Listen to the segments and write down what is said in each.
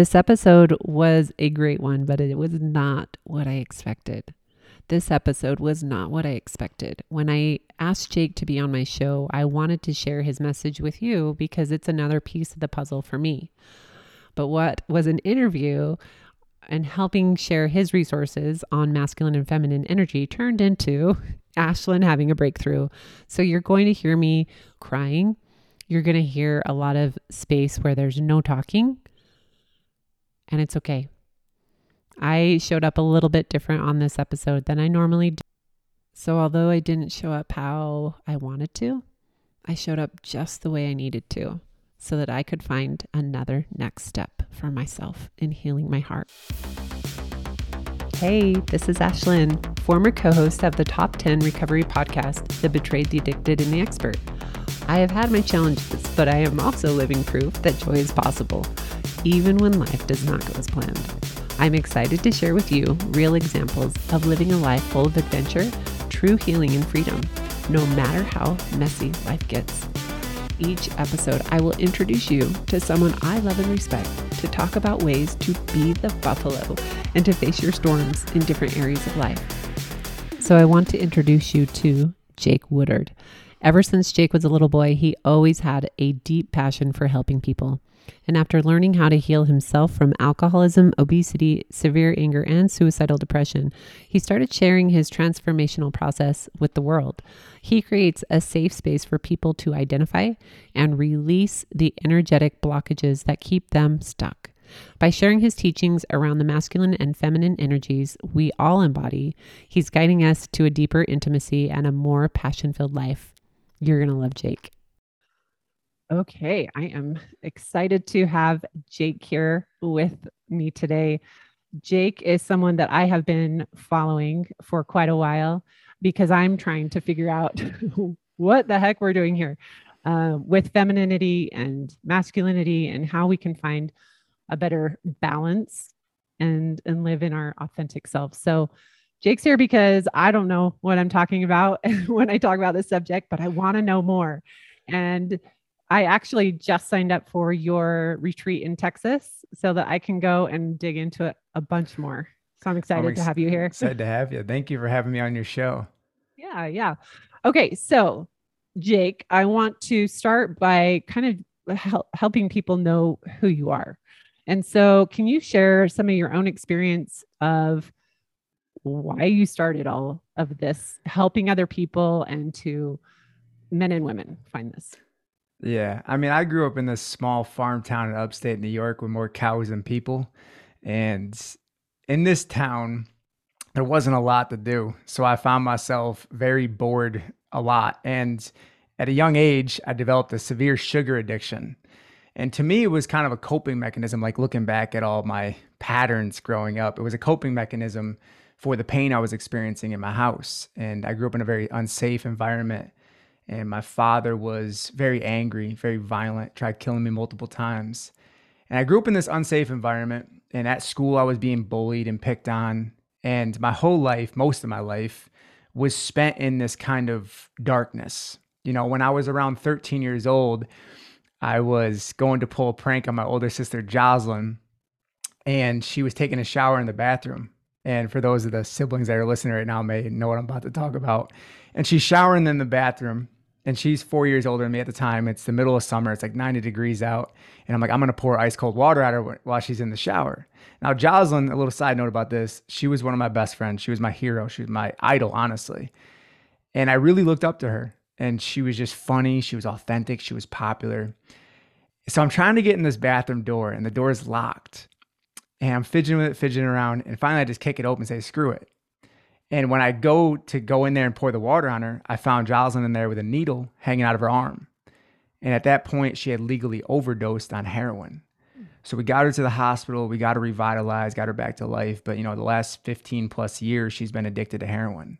This episode was a great one, but it was not what I expected. This episode was not what I expected. When I asked Jake to be on my show, I wanted to share his message with you because it's another piece of the puzzle for me. But what was an interview and helping share his resources on masculine and feminine energy turned into Ashlynn having a breakthrough. So you're going to hear me crying. You're going to hear a lot of space where there's no talking, and it's okay. I showed up a little bit different on this episode than I normally do. So, although I didn't show up how I wanted to, I showed up just the way I needed to so that I could find another next step for myself in healing my heart. Hey, this is Ashlynn, former co host of the Top 10 Recovery podcast, The Betrayed, the Addicted, and the Expert. I have had my challenges, but I am also living proof that joy is possible, even when life does not go as planned. I'm excited to share with you real examples of living a life full of adventure, true healing, and freedom, no matter how messy life gets. Each episode, I will introduce you to someone I love and respect to talk about ways to be the buffalo and to face your storms in different areas of life. So, I want to introduce you to Jake Woodard. Ever since Jake was a little boy, he always had a deep passion for helping people. And after learning how to heal himself from alcoholism, obesity, severe anger, and suicidal depression, he started sharing his transformational process with the world. He creates a safe space for people to identify and release the energetic blockages that keep them stuck. By sharing his teachings around the masculine and feminine energies we all embody, he's guiding us to a deeper intimacy and a more passion filled life. You're going to love Jake. Okay, I am excited to have Jake here with me today. Jake is someone that I have been following for quite a while because I'm trying to figure out what the heck we're doing here uh, with femininity and masculinity and how we can find a better balance and and live in our authentic selves. So Jake's here because I don't know what I'm talking about when I talk about this subject, but I want to know more. And I actually just signed up for your retreat in Texas so that I can go and dig into it a bunch more. So I'm excited I'm ex- to have you here. Excited to have you. Thank you for having me on your show. Yeah, yeah. Okay, so Jake, I want to start by kind of hel- helping people know who you are. And so, can you share some of your own experience of why you started all of this, helping other people and to men and women find this? Yeah. I mean, I grew up in this small farm town in upstate New York with more cows than people. And in this town, there wasn't a lot to do. So I found myself very bored a lot. And at a young age, I developed a severe sugar addiction. And to me, it was kind of a coping mechanism, like looking back at all my patterns growing up. It was a coping mechanism for the pain I was experiencing in my house. And I grew up in a very unsafe environment. And my father was very angry, very violent, tried killing me multiple times. And I grew up in this unsafe environment. And at school, I was being bullied and picked on. And my whole life, most of my life, was spent in this kind of darkness. You know, when I was around 13 years old, I was going to pull a prank on my older sister, Jocelyn, and she was taking a shower in the bathroom. And for those of the siblings that are listening right now may know what I'm about to talk about. And she's showering in the bathroom and she's four years older than me at the time. It's the middle of summer. It's like 90 degrees out. And I'm like, I'm going to pour ice cold water at her while she's in the shower. Now, Jocelyn, a little side note about this, she was one of my best friends. She was my hero. She was my idol, honestly. And I really looked up to her. And she was just funny. She was authentic. She was popular. So I'm trying to get in this bathroom door, and the door is locked. And I'm fidgeting with it, fidgeting around. And finally, I just kick it open and say, screw it. And when I go to go in there and pour the water on her, I found Jocelyn in there with a needle hanging out of her arm. And at that point, she had legally overdosed on heroin. So we got her to the hospital. We got her revitalized, got her back to life. But, you know, the last 15 plus years, she's been addicted to heroin.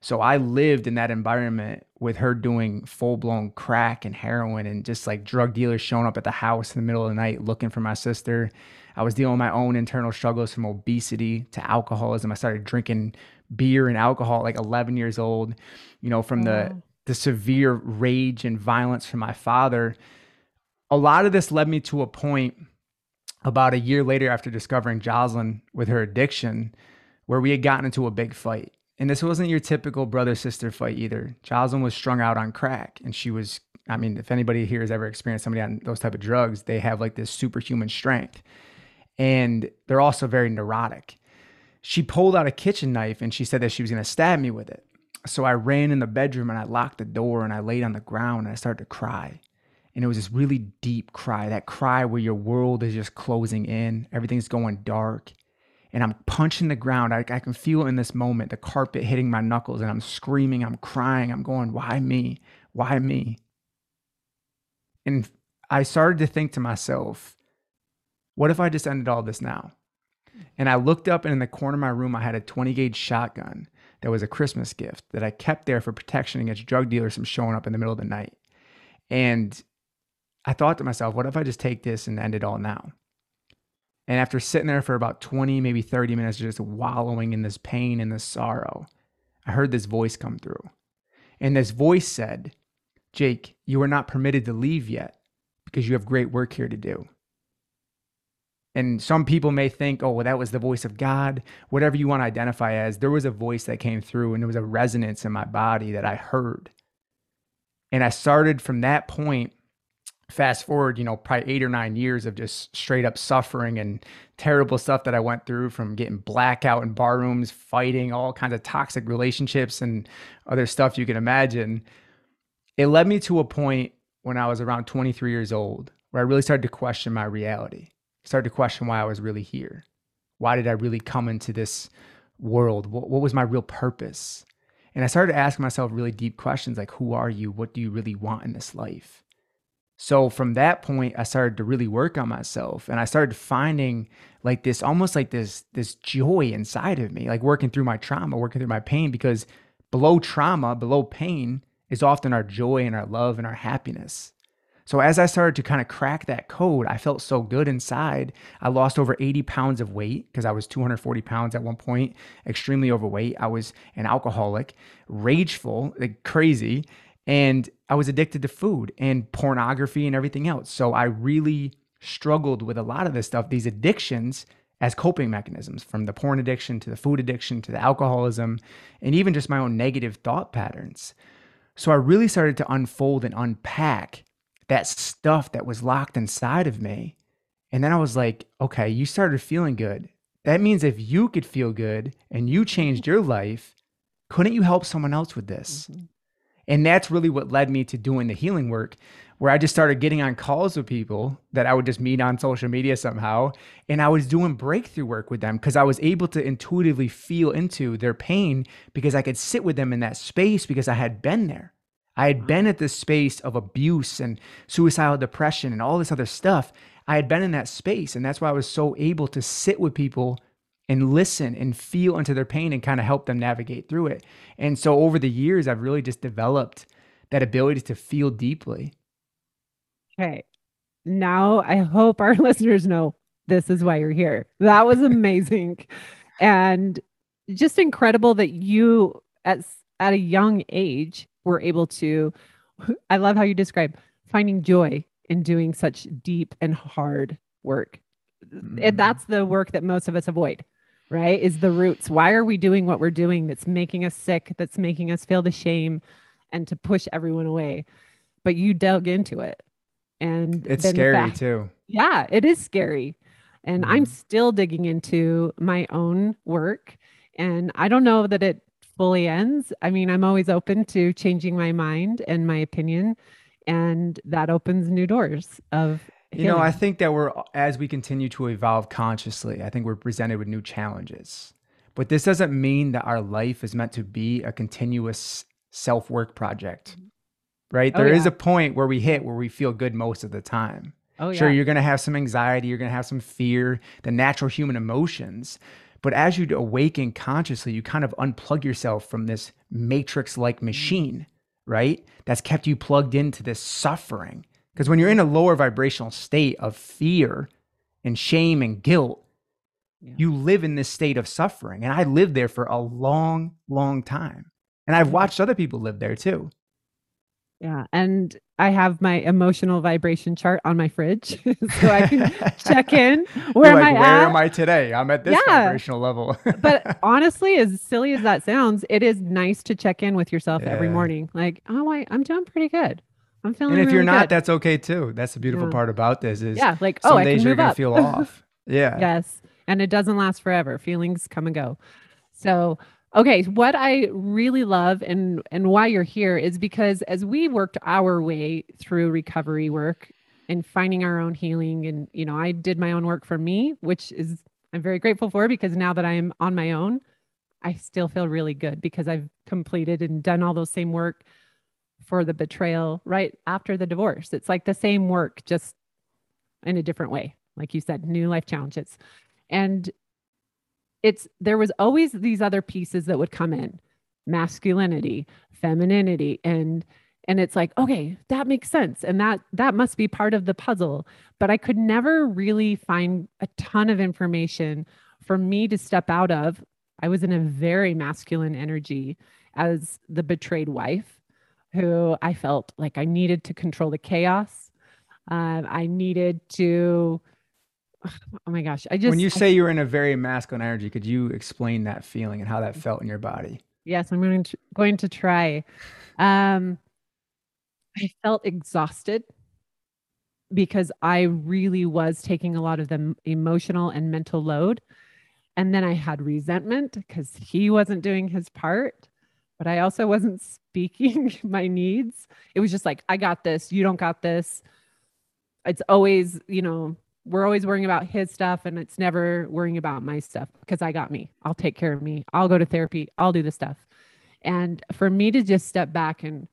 So I lived in that environment with her doing full blown crack and heroin and just like drug dealers showing up at the house in the middle of the night looking for my sister. I was dealing with my own internal struggles from obesity to alcoholism. I started drinking beer and alcohol at like 11 years old, you know, from the the severe rage and violence from my father. A lot of this led me to a point about a year later after discovering Jocelyn with her addiction, where we had gotten into a big fight. And this wasn't your typical brother sister fight either. Jocelyn was strung out on crack and she was I mean, if anybody here has ever experienced somebody on those type of drugs, they have like this superhuman strength. And they're also very neurotic. She pulled out a kitchen knife and she said that she was going to stab me with it. So I ran in the bedroom and I locked the door and I laid on the ground and I started to cry. And it was this really deep cry, that cry where your world is just closing in, everything's going dark. And I'm punching the ground. I, I can feel in this moment the carpet hitting my knuckles, and I'm screaming, I'm crying, I'm going, Why me? Why me? And I started to think to myself, What if I just ended all this now? And I looked up, and in the corner of my room, I had a 20 gauge shotgun that was a Christmas gift that I kept there for protection against drug dealers from showing up in the middle of the night. And I thought to myself, what if I just take this and end it all now? And after sitting there for about 20, maybe 30 minutes, just wallowing in this pain and this sorrow, I heard this voice come through. And this voice said, Jake, you are not permitted to leave yet because you have great work here to do. And some people may think, oh, well, that was the voice of God, whatever you want to identify as. There was a voice that came through and there was a resonance in my body that I heard. And I started from that point fast forward, you know, probably eight or nine years of just straight up suffering and terrible stuff that I went through from getting blackout in bar rooms, fighting, all kinds of toxic relationships and other stuff you can imagine. It led me to a point when I was around 23 years old where I really started to question my reality. Started to question why I was really here. Why did I really come into this world? What, what was my real purpose? And I started to ask myself really deep questions like, who are you? What do you really want in this life? So from that point, I started to really work on myself and I started finding like this almost like this this joy inside of me, like working through my trauma, working through my pain because below trauma, below pain is often our joy and our love and our happiness. So as I started to kind of crack that code, I felt so good inside. I lost over 80 pounds of weight because I was 240 pounds at one point, extremely overweight. I was an alcoholic, rageful, like crazy and I was addicted to food and pornography and everything else. So I really struggled with a lot of this stuff, these addictions as coping mechanisms from the porn addiction to the food addiction to the alcoholism and even just my own negative thought patterns. So I really started to unfold and unpack that stuff that was locked inside of me. And then I was like, okay, you started feeling good. That means if you could feel good and you changed your life, couldn't you help someone else with this? Mm-hmm. And that's really what led me to doing the healing work, where I just started getting on calls with people that I would just meet on social media somehow. And I was doing breakthrough work with them because I was able to intuitively feel into their pain because I could sit with them in that space because I had been there. I had been mm. at this space of abuse and suicidal depression and all this other stuff. I had been in that space. And that's why I was so able to sit with people and listen and feel into their pain and kind of help them navigate through it. And so over the years, I've really just developed that ability to feel deeply. Okay. Now I hope our listeners know this is why you're here. That was amazing. and just incredible that you at at a young age were able to I love how you describe finding joy in doing such deep and hard work. Mm-hmm. And that's the work that most of us avoid right? Is the roots. Why are we doing what we're doing that's making us sick, that's making us feel the shame and to push everyone away? But you dug into it. And it's scary fact, too. Yeah, it is scary. And mm-hmm. I'm still digging into my own work. And I don't know that it fully ends. I mean, I'm always open to changing my mind and my opinion. And that opens new doors of you know, I think that we're as we continue to evolve consciously, I think we're presented with new challenges. But this doesn't mean that our life is meant to be a continuous self-work project. Mm-hmm. Right? Oh, there yeah. is a point where we hit where we feel good most of the time. Oh, yeah. Sure, you're going to have some anxiety, you're going to have some fear, the natural human emotions. But as you awaken consciously, you kind of unplug yourself from this matrix like mm. machine, right? That's kept you plugged into this suffering because when you're in a lower vibrational state of fear and shame and guilt, yeah. you live in this state of suffering. And I lived there for a long, long time. And I've watched other people live there too. Yeah. And I have my emotional vibration chart on my fridge so I can check in. Where You're am I where at? am I today? I'm at this Yeah. vibrational level. but honestly, as silly as that sounds, it is nice to check in with yourself every morning. Like, oh, I, I'm doing pretty good. I'm feeling and if you're not, good. that's okay too. That's the beautiful Yeah. part about this is yeah, like, oh, some oh, I days you're gonna up. feel off. Yeah. Yes. And it doesn't last forever. Feelings come and go. So, okay, what I really love and and why you're here is because as we worked our way through recovery work and finding our own healing and you know, I did my own work for me, which is I'm very grateful for because now that I'm on my own, I still feel really good because I've completed and done all those same work for the betrayal right after the divorce. It's like the same work just in a different way. Like you said, new life challenges and it's there was always these other pieces that would come in masculinity femininity and and it's like okay that makes sense. And that that must be part of the puzzle. But i could never really find a ton of information for me to step out of. I was in a very masculine energy as the betrayed wife who i felt like i needed to control the chaos. Uh, i needed to oh my gosh i just when you I say you're in a very masculine energy, could you explain that feeling and how that felt in your body? Yes, I'm going to going to try. Um, I felt exhausted because I really was taking a lot of the emotional and mental load. And then I had resentment because he wasn't doing his part, but I also wasn't speaking my needs. It was just like, I got this, you don't got this. It's always, you know, we're always worrying about his stuff and it's never worrying about my stuff because I got me. I'll take care of me. I'll go to therapy. I'll do the stuff. And for me to just step back and,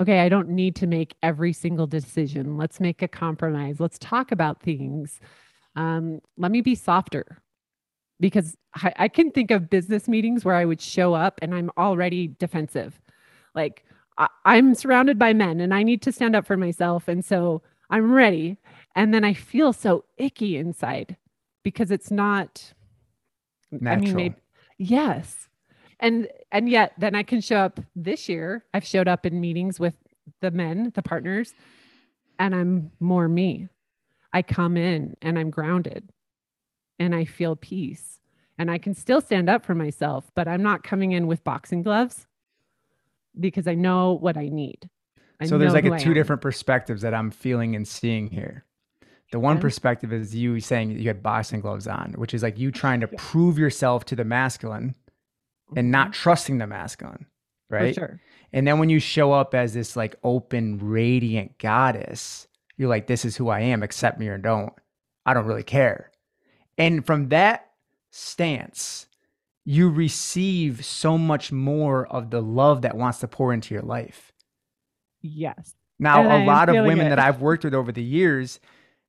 okay, I don't need to make every single decision. Let's make a compromise. Let's talk about things. Um, let me be softer because I, I can think of business meetings where I would show up and I'm already defensive. Like I, I'm surrounded by men and I need to stand up for myself. And so I'm ready. And then I feel so icky inside because it's not, I Natural. mean, maybe, yes. And, and yet then I can show up this year. I've showed up in meetings with the men, the partners, and I'm more me. I come in and I'm grounded and I feel peace and I can still stand up for myself, but I'm not coming in with boxing gloves because I know what I need. I so there's like a I two am. different perspectives that I'm feeling and seeing here. The one Okay. perspective is you saying you had boxing gloves on, which is like you trying to Yeah. prove yourself to the masculine and not mm-hmm. trusting the masculine, For right? sure. And then when you show up as this like open, radiant goddess, you're like, this is who I am, accept me or don't. I don't really care. And from that stance, you receive so much more of the love that wants to pour into your life. Yes. Now, And I a am lot of women it. that I've worked with over the years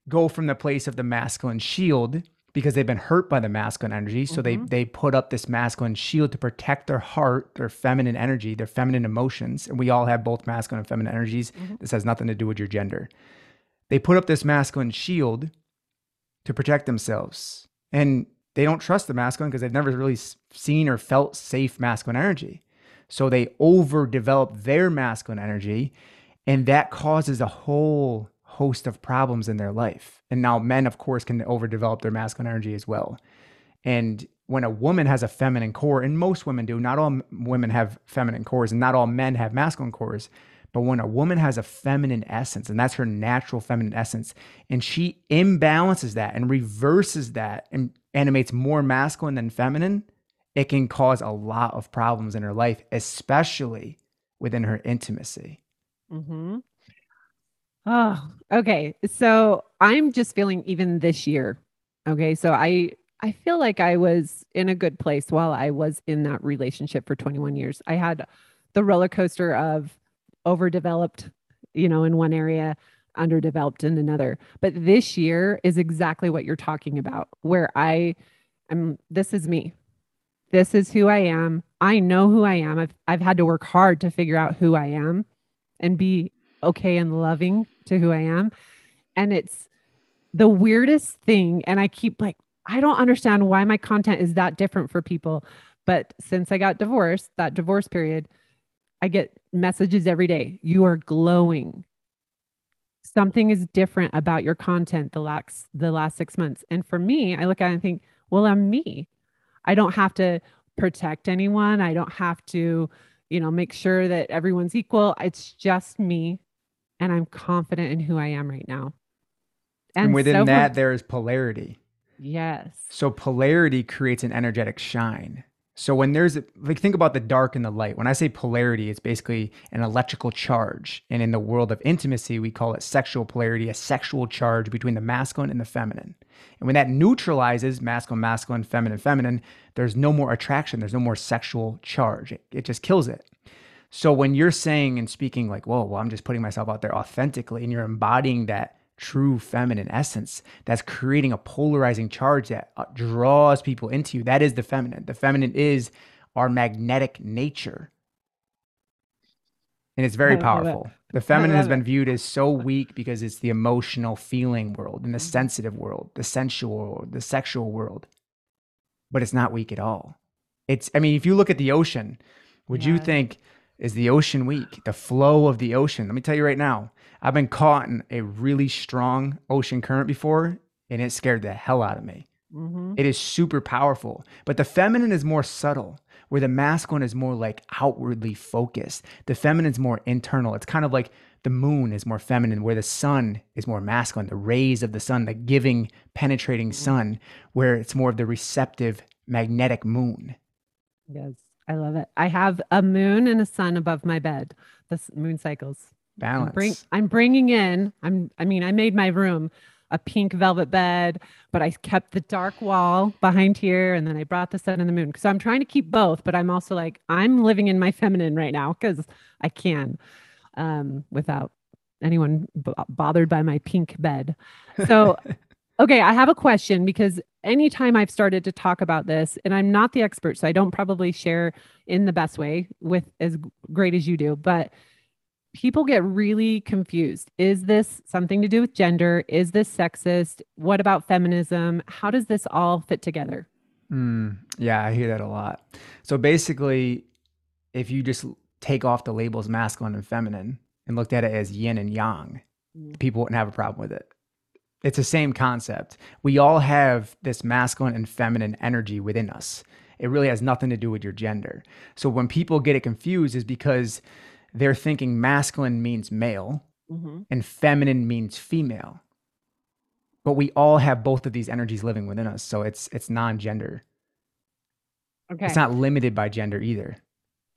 go from the place of the masculine shield because they've been hurt by the masculine energy. So they Mhm. they put up this masculine shield to protect their heart, their feminine energy, their feminine emotions. And we all have both masculine and feminine energies. Mhm. This has nothing to do with your gender. They put up this masculine shield to protect themselves. And they don't trust the masculine because they've never really seen or felt safe masculine energy. So they overdevelop their masculine energy, and that causes a whole host of problems in their life. And now men, of course, can overdevelop their masculine energy as well. And when a woman has a feminine core, and most women do, not all women have feminine cores, and not all men have masculine cores. But when a woman has a feminine essence, and that's her natural feminine essence, and she imbalances that and reverses that and animates more masculine than feminine, it can cause a lot of problems in her life, especially within her intimacy. Mm-hmm. Oh, okay. So I'm just feeling even this year. Okay. So I I feel like I was in a good place while I was in that relationship for 21 years. I had the roller coaster of overdeveloped, you know, in one area, underdeveloped in another. But this year is exactly what you're talking about, where I am this is me. This is who I am. I know who I am. I've I've had to work hard to figure out who I am and be okay and loving to who I am. And it's the weirdest thing. And I keep like, I don't understand why my content is that different for people. But since I got divorced, that divorce period, I get messages every day. You are glowing. Something is different about your content the last the last six months. And for me, I look at it and think, well, I'm me. I don't have to protect anyone. I don't have to, you know, make sure that everyone's equal. It's just me. And I'm confident in who I am right now. And, and within so that, there is polarity. Yes. So polarity creates an energetic shine. So when there's like think about the dark and the light. When I say polarity, it's basically an electrical charge. And in the world of intimacy, we call it sexual polarity, a sexual charge between the masculine and the feminine. And when that neutralizes masculine, masculine, feminine, feminine, there's no more attraction, there's no more sexual charge. It, it just kills it. So when you're saying and speaking like, whoa, well, I'm just putting myself out there authentically and you're embodying that true feminine essence that's creating a polarizing charge that uh, draws people into you. That is the feminine. The feminine is our magnetic nature. And it's very powerful. It. The feminine has been viewed as so weak because it's the emotional feeling world and the mm-hmm. sensitive world, the sensual world, the sexual world. But it's not weak at all. It's, I mean, if you look at the ocean, would yeah. you think, is the ocean weak? The flow of the ocean. Let me tell you right now, I've been caught in a really strong ocean current before, and it scared the hell out of me. Mm-hmm. It is super powerful, but the feminine is more subtle, where the masculine is more like outwardly focused. The feminine is more internal. It's kind of like the moon is more feminine, where the sun is more masculine, the rays of the sun, the giving, penetrating mm-hmm. sun, where it's more of the receptive, magnetic moon. Yes, I love it. I have a moon and a sun above my bed, the moon cycles. Balance. I'm, bring, I'm bringing in. I'm. I mean, I made my room a pink velvet bed, but I kept the dark wall behind here, and then I brought the sun and the moon. So I'm trying to keep both, but I'm also like I'm living in my feminine right now because I can, um, without anyone b- bothered by my pink bed. So. Okay, I have a question because anytime I've started to talk about this, and I'm not the expert, so I don't probably share in the best way with as great as you do, but people get really confused. Is this something to do with gender? Is this sexist? What about feminism? How does this all fit together? Mm, yeah, I hear that a lot. So basically, if you just take off the labels masculine and feminine and looked at it as yin and yang, mm. people wouldn't have a problem with it. It's the same concept. We all have this masculine and feminine energy within us. It really has nothing to do with your gender. So when people get it confused, is because they're thinking masculine means male mm-hmm. and feminine means female. But we all have both of these energies living within us. So it's it's non-gender. Okay. It's not limited by gender either.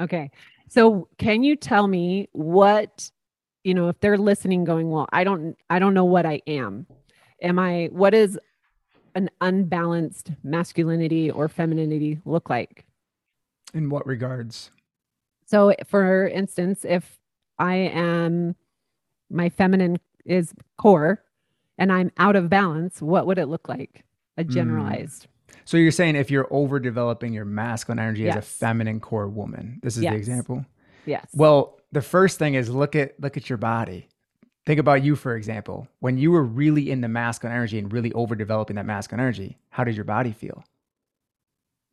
Okay. So can you tell me what, you know, if they're listening going, well, I don't I don't know what I am. Am I what is an unbalanced masculinity or femininity look like? In what regards? So, for instance, if I am my feminine is core and I'm out of balance, what would it look like? A hmm. generalized. Mm. So you're saying if you're overdeveloping your masculine energy yes. as a feminine core woman, this is yes. the example. Yes. Well, the first thing is look at look at your body. Think about you, for example. When you were really in the masculine energy and really overdeveloping that masculine energy, how did your body feel?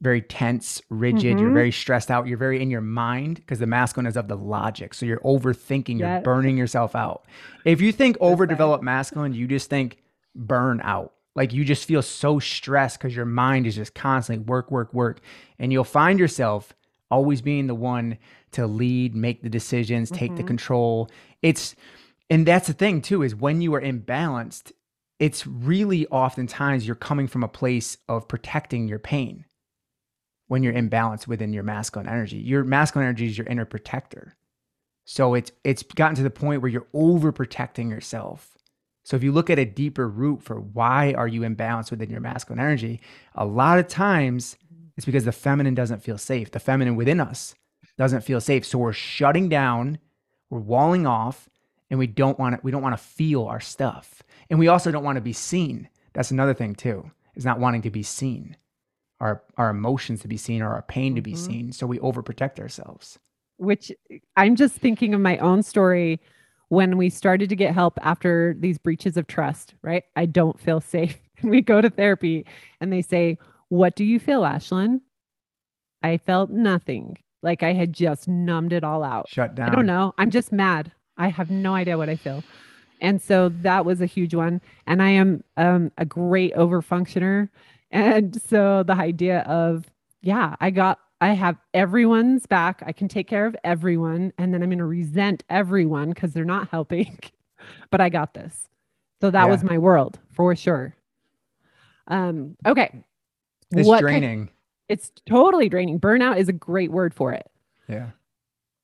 very tense, rigid, mm-hmm. you're very stressed out, you're very in your mind because the masculine is of the logic. So you're overthinking, you're burning yourself out. If you think overdeveloped masculine, you just think burn out. Like you just feel so stressed because your mind is just constantly work, work, work. And you'll find yourself always being the one to lead, make the decisions, take mm-hmm. the control. It's, and that's the thing too, is when you are imbalanced, it's really oftentimes you're coming from a place of protecting your pain when you're imbalanced within your masculine energy. Your masculine energy is your inner protector. So it's it's gotten to the point where you're overprotecting yourself. So if you look at a deeper root for why are you imbalanced within your masculine energy, a lot of times it's because the feminine doesn't feel safe. The feminine within us doesn't feel safe. So we're shutting down, we're walling off, and we don't want to we don't want to feel our stuff. And we also don't want to be seen. That's another thing too, is not wanting to be seen our our emotions to be seen or our pain to be mm-hmm. seen so we overprotect ourselves which i'm just thinking of my own story when we started to get help after these breaches of trust right i don't feel safe and we go to therapy and they say what do you feel ashlynn i felt nothing Like I had just numbed it all out. Shut down. I don't know. I'm just mad. I have no idea what I feel. And so that was a huge one. And I am um, a great overfunctioner. And so the idea of, yeah, I got, I have everyone's back. I can take care of everyone. And then I'm going to resent everyone because they're not helping. but I got this. So that Yeah. was my world for sure. Um, okay. It's What draining. it's totally draining. Burnout is a great word for it. yeah.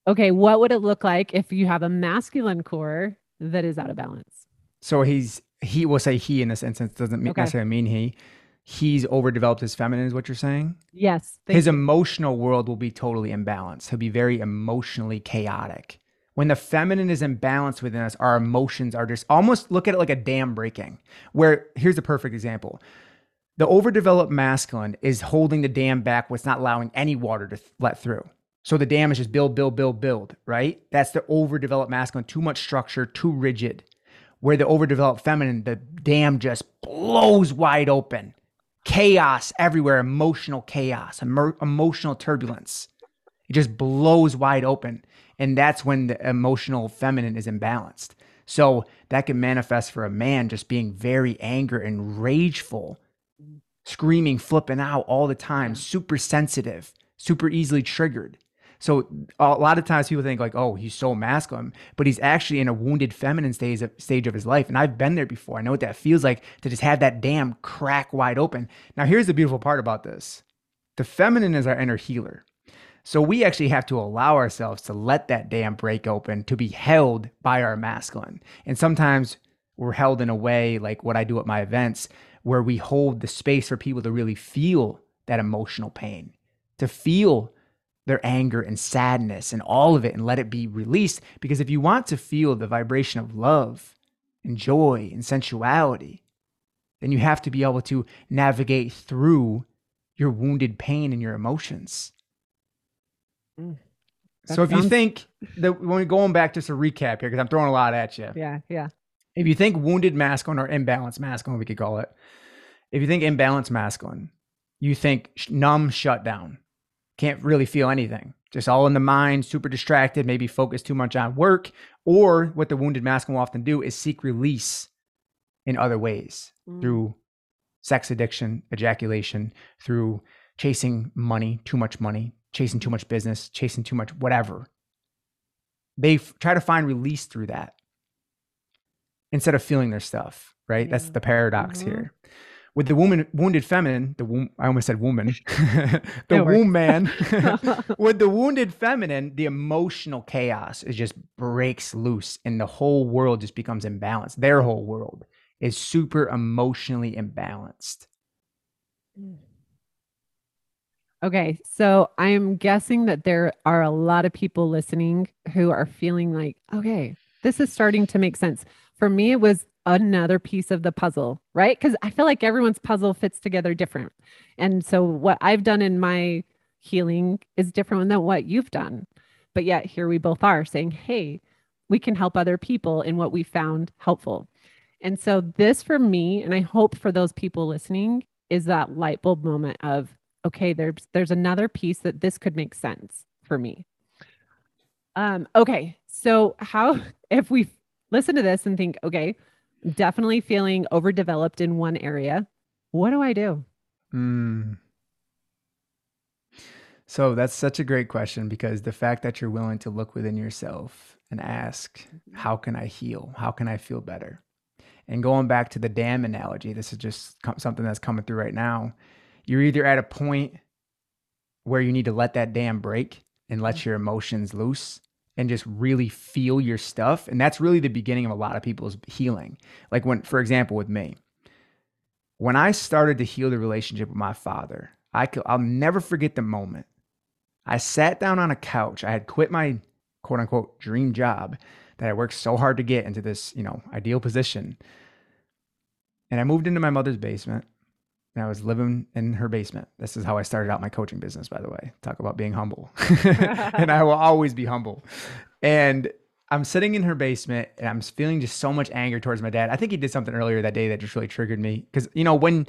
Okay, what would it look like if you have a masculine core that is out of balance? So he's he will say he in this instance doesn't mean, Okay. necessarily mean he. He's overdeveloped his feminine, is what you're saying. Yes. his you. emotional world will be totally imbalanced. He'll be very emotionally chaotic. When the feminine is imbalanced within us, our emotions are just almost look at it like a dam breaking. Where here's a perfect example. The overdeveloped masculine is holding the dam back, what's not allowing any water to th- let through. So the dam is just build, build, build, build, right? That's the overdeveloped masculine, too much structure, too rigid. Where the overdeveloped feminine, the dam just blows wide open chaos everywhere, emotional chaos, emo- emotional turbulence. It just blows wide open. And that's when the emotional feminine is imbalanced. So that can manifest for a man just being very angry and rageful, screaming, flipping out all the time, super sensitive, super easily triggered. So a lot of times people think like, oh, he's so masculine, but he's actually in a wounded feminine stage of, stage of his life. And I've been there before. I know what that feels like to just have that dam crack wide open. Now, here's the beautiful part about this. The feminine is our inner healer. So we actually have to allow ourselves to let that dam break open to be held by our masculine. And sometimes we're held in a way like what I do at my events where we hold the space for people to really feel that emotional pain, to feel their anger and sadness and all of it and let it be released. Because if you want to feel the vibration of love and joy and sensuality, then you have to be able to navigate through your wounded pain and your emotions. Mm. So if you think that when we're going back, just a recap here, because I'm throwing a lot at you. Yeah, yeah. If you think wounded masculine or imbalanced masculine, we could call it. If you think imbalanced masculine, you think numb, shut down, can't really feel anything, just all in the mind, super distracted, maybe focus too much on work. Or what the wounded masculine will often do is seek release in other ways Mm. through sex addiction, ejaculation, through chasing money, too much money, chasing too much business, chasing too much whatever. They f- try to find release through that instead of feeling their stuff, right? That's the paradox Mhm. here. With the woman, wounded feminine, the womb, I almost said woman, the womb man. With the wounded feminine, the emotional chaos is just breaks loose and the whole world just becomes imbalanced. Their whole world is super emotionally imbalanced. Mm. Okay, so I am guessing that there are a lot of people listening who are feeling like, okay, this is starting to make sense. For me, it was another piece of the puzzle, right? Because I feel like everyone's puzzle fits together different. And so what I've done in my healing is different than what you've done. But yet here we both are saying, hey, we can help other people in what we found helpful. And so this for me, and I hope for those people listening, is that light bulb moment of, okay, there's there's another piece that this could make sense for me. Um, okay, so how if we listen to this and think, okay, definitely feeling overdeveloped in one area, what do I do? Mm. So that's such a great question because the fact that you're willing to look within yourself and ask, how can I heal? How can I feel better? And going back to the dam analogy, this is just something that's coming through right now. You're either at a point where you need to let that dam break and let your emotions loose and just really feel your stuff. And that's really the beginning of a lot of people's healing. Like when, for example, with me, when I started to heal the relationship with my father, I could, I'll never forget the moment. I sat down on a couch. I had quit my quote unquote dream job that I worked so hard to get into this, you know, ideal position. And I moved into my mother's basement and I was living in her basement. This is how I started out my coaching business, by the way. Talk about being humble. and I will always be humble. And I'm sitting in her basement and I'm feeling just so much anger towards my dad. I think he did something earlier that day that just really triggered me. Because, you know, when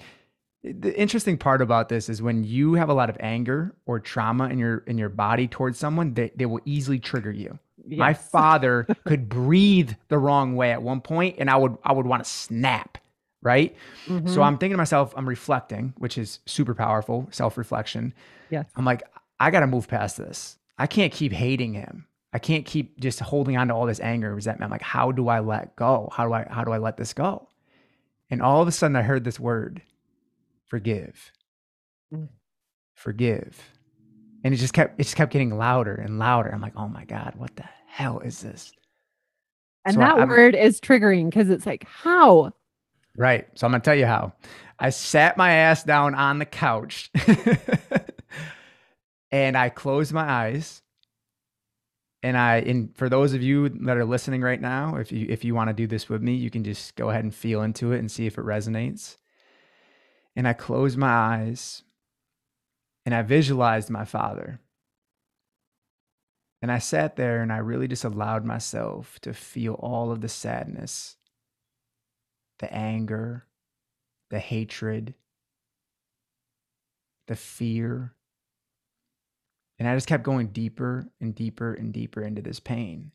The interesting part about this is when you have a lot of anger or trauma in your in your body towards someone, they, they will easily trigger you. Yes. My father could breathe the wrong way at one point and I would I would want to snap, right? Mm-hmm. So I'm thinking to myself, I'm reflecting, which is super powerful, self-reflection. Yes. I'm like, I got to move past this. I can't keep hating him. I can't keep just holding on to all this anger and resentment. I'm like, how do I let go? How do I how do I let this go? And all of a sudden I heard this word forgive, mm. forgive. And it just kept it just kept getting louder and louder. I'm like, oh my God, what the hell is this? And so that I, word is triggering because it's like, how? Right. So I'm gonna tell you how. I sat my ass down on the couch and I closed my eyes. And I, and for those of you that are listening right now, if you if you want to do this with me, you can just go ahead and feel into it and see if it resonates. And I closed my eyes and I visualized my father. And I sat there and I really just allowed myself to feel all of the sadness, the anger, the hatred, the fear. And I just kept going deeper and deeper and deeper into this pain.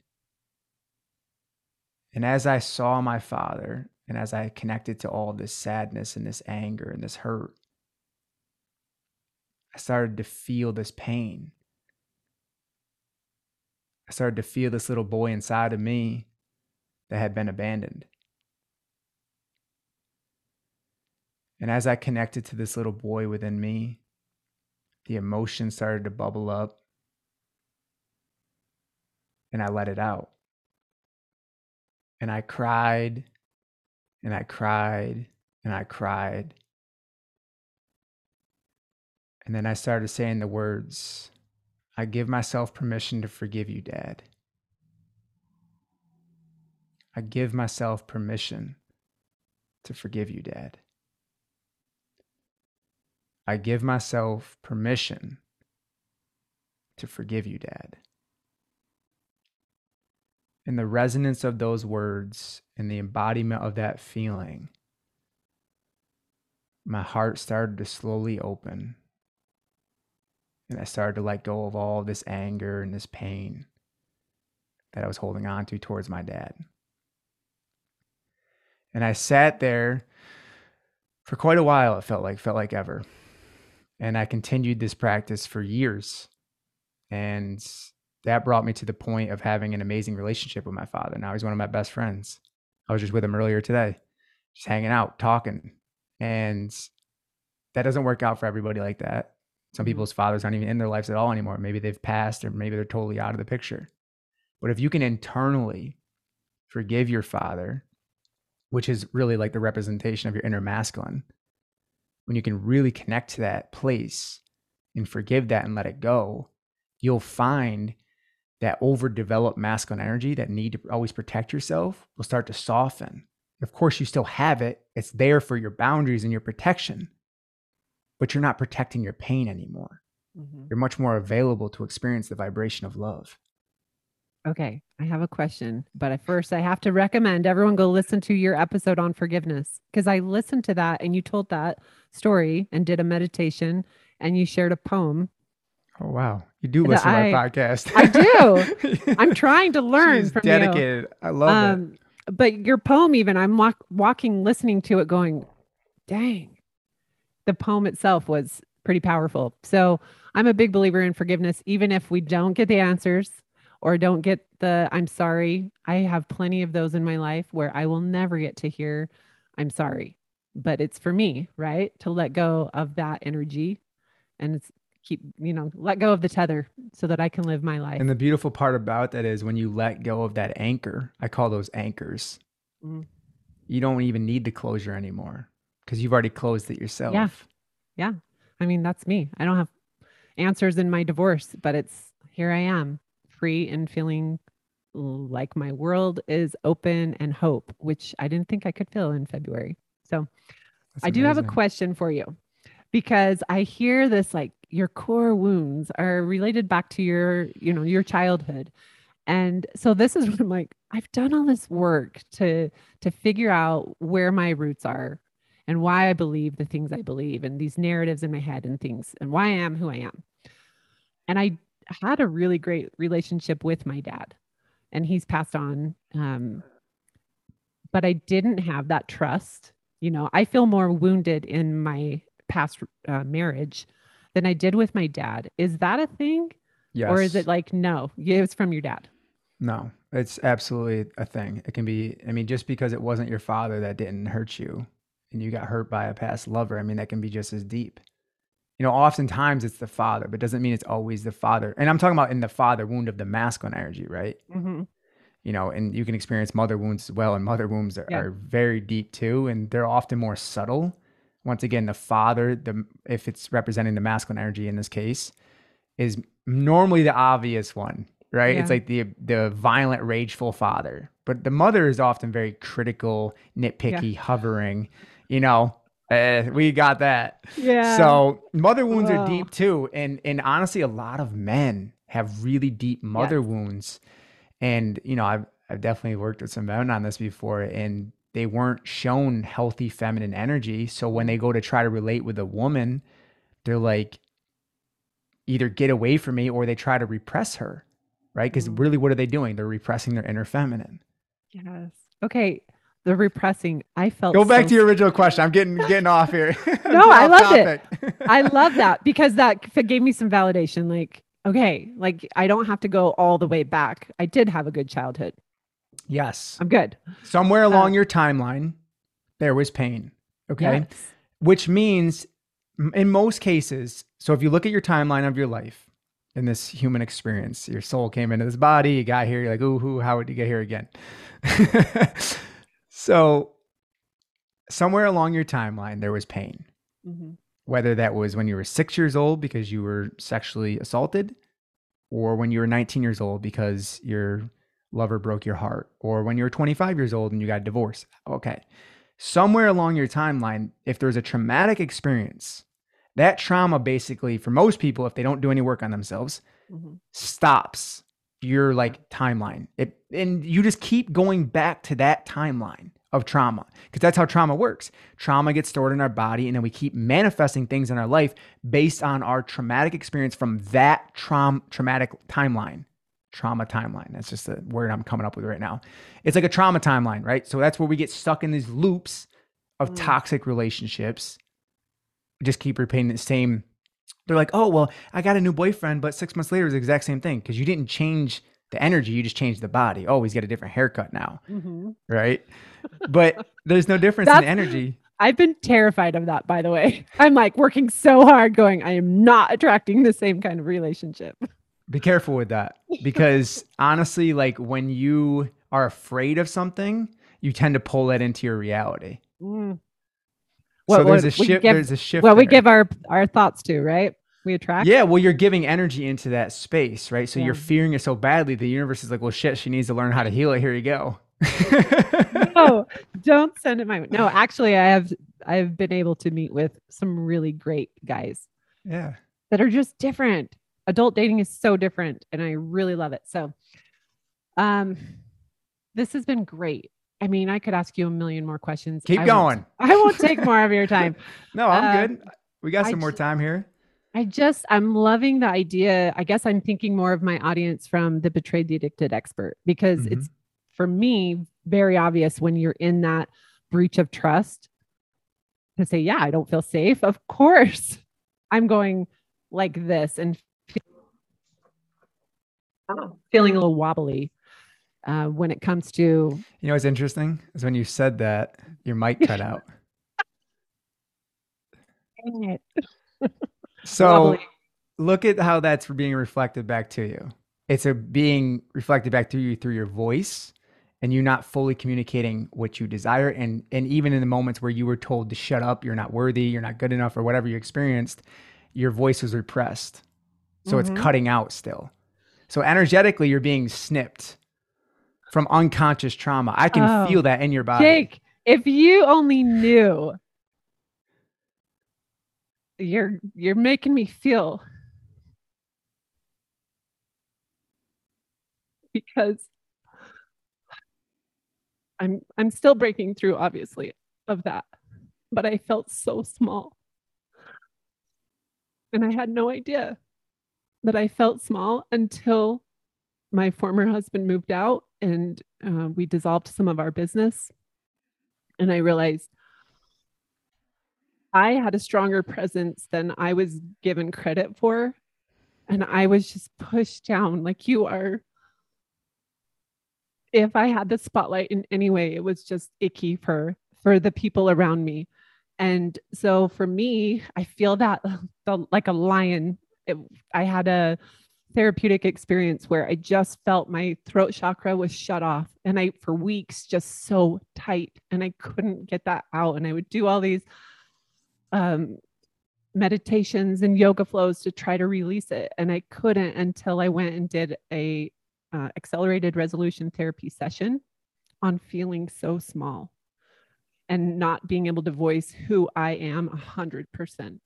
And as I saw my father and as I connected to all this sadness and this anger and this hurt, I started to feel this pain. I started to feel this little boy inside of me that had been abandoned. And as I connected to this little boy within me, the emotion started to bubble up and I let it out. And I cried and I cried and I cried. And then I started saying the words, I give myself permission to forgive you, Dad. I give myself permission to forgive you, Dad. I give myself permission to forgive you, Dad. And the resonance of those words and the embodiment of that feeling, my heart started to slowly open. And I started to let go of all this anger and this pain that I was holding on to towards my dad. And I sat there for quite a while, it felt like, felt like ever. And I continued this practice for years. And that brought me to the point of having an amazing relationship with my father. Now he's one of my best friends. I was just with him earlier today, just hanging out, talking. And that doesn't work out for everybody like that. Some mm-hmm. people's fathers aren't even in their lives at all anymore. Maybe they've passed or maybe they're totally out of the picture. But if you can internally forgive your father, which is really like the representation of your inner masculine, when you can really connect to that place and forgive that and let it go, you'll find that overdeveloped masculine energy that need to always protect yourself will start to soften. Of course, you still have it, it's there for your boundaries and your protection, but you're not protecting your pain anymore. Mm-hmm. You're much more available to experience the vibration of love. Okay, I have a question, but at first I have to recommend everyone go listen to your episode on forgiveness because I listened to that and you told that story and did a meditation and you shared a poem. Oh wow, you do listen I, to my podcast. I do. I'm trying to learn She's from dedicated. you. I love um, it. But your poem, even I'm walk, walking, listening to it, going, "Dang!" The poem itself was pretty powerful. So I'm a big believer in forgiveness, even if we don't get the answers or don't get the I'm sorry. I have plenty of those in my life where I will never get to hear I'm sorry. But it's for me, right? To let go of that energy and it's keep, you know, let go of the tether so that I can live my life. And the beautiful part about that is when you let go of that anchor, I call those anchors. Mm. You don't even need the closure anymore because you've already closed it yourself. Yeah. Yeah. I mean, that's me. I don't have answers in my divorce, but it's here I am free and feeling like my world is open and hope, which I didn't think I could feel in February. So I do have a question for you because I hear this like your core wounds are related back to your, you know, your childhood. And so this is what I'm like, I've done all this work to to figure out where my roots are. and why I believe the things I believe and these narratives in my head and things and why I am who I am. And I had a really great relationship with my dad, and he's passed on. Um, but I didn't have that trust. You know, I feel more wounded in my past uh, marriage than I did with my dad. Is that a thing? Yes. Or is it like, no, it was from your dad? No, it's absolutely a thing. It can be, I mean, just because it wasn't your father that didn't hurt you and you got hurt by a past lover, I mean, that can be just as deep. You know, oftentimes it's the father, but doesn't mean it's always the father. And I'm talking about in the father wound of the masculine energy, right? Mm-hmm. You know, and you can experience mother wounds as well. And mother wounds are, Yeah. are very deep too. And they're often more subtle. Once again, the father, the if it's representing the masculine energy in this case, is normally the obvious one, right? It's like the the violent, rageful father. But the mother is often very critical, nitpicky, hovering. You know, uh, we got that. Yeah. So mother wounds Wow. are deep too, and and honestly, a lot of men have really deep mother wounds, and you know, I've I've definitely worked with some men on this before, and they weren't shown healthy feminine energy. So when they go to try to relate with a woman, they're like, either get away from me or they try to repress her, right? Because Mm. really, what are they doing? They're repressing their inner feminine. yes. Okay. The repressing, I felt Go back so to your original question. I'm getting getting off here. No, I off loved it. I love that because that gave me some validation. Like, okay, like I don't have to go all the way back. I did have a good childhood. yes. I'm good. somewhere Uh, along your timeline there was pain okay Yes. which means in most cases so if you look at your timeline of your life in this human experience your soul came into this body you got here you're like ooh how would you get here again so somewhere along your timeline there was pain Mhm. whether that was when you were six years old because you were sexually assaulted, or when you were 19 years old because your lover broke your heart, or when you were 25 years old and you got divorced. Okay. Somewhere along your timeline, if there's a traumatic experience, that trauma basically, for most people, if they don't do any work on themselves, Mhm. stops your like timeline. It and you just keep going back to that timeline of trauma because that's how trauma works. Trauma gets stored in our body and then we keep manifesting things in our life based on our traumatic experience from that traum traumatic timeline. Trauma timeline. That's just the word I'm coming up with right now. It's like a trauma timeline, right? So that's where we get stuck in these loops of Mm. toxic relationships. We just keep repeating the same they're like, oh, well, I got a new boyfriend, but six months later is the exact same thing because you didn't change the energy, you just changed the body. Oh, he's got a different haircut now, Mhm. right? but there's no difference in energy. I've been terrified of that, by the way. I'm like working so hard, going, I am not attracting the same kind of relationship. Be careful with that because honestly, like when you are afraid of something, you tend to pull that into your reality. Mm. So What- there's what a shift. give- there's a shift. Well, we give our our thoughts to, right? We attract. Yeah, well, you're giving energy into that space, right? So you're fearing it so badly, the universe is like, well, shit, she needs to learn how to heal it. Here you go. no, don't send it my way. No, actually, I have I've been able to meet with some really great guys yeah. that are just different. Adult dating is so different, and I really love it. So, um, this has been great. I mean, I could ask you a million more questions. Keep I won't- going. I won't take more of your time. No, I'm Uh, good. We got I some more ju- time here. I just I'm loving the idea. I guess I'm thinking more of my audience from the betrayed the addicted expert because Mhm. it's for me very obvious when you're in that breach of trust to say, yeah, I don't feel safe. Of course, I'm going like this and feel- feeling a little wobbly uh, when it comes to You know what's interesting is when you said that, your mic cut out. dang it, So look at how that's being reflected back to you. It's a being reflected back to you through your voice and you not fully communicating what you desire and and even in the moments where you were told to shut up, you're not worthy, you're not good enough or whatever you experienced, your voice was repressed. So Mhm. it's cutting out still. So energetically you're being snipped from unconscious trauma. I can Oh, feel that in your body. Jake, if you only knew, you're you're making me feel because I'm I'm still breaking through, obviously, of that. but I felt so small. And I had no idea that I felt small until my former husband moved out and uh, we dissolved some of our business. And I realized I had a stronger presence than I was given credit for. And I was just pushed down like you are. If I had the spotlight in any way, it was just icky for for the people around me. And so for me, I feel that the, like a lion. It, I had a therapeutic experience where I just felt my throat chakra was shut off and I for weeks just so tight and I couldn't get that out. And I would do all these um, meditations and yoga flows to try to release it. And i couldn't until i went and did a uh, accelerated resolution therapy session on feeling so small and not being able to voice who i am 100%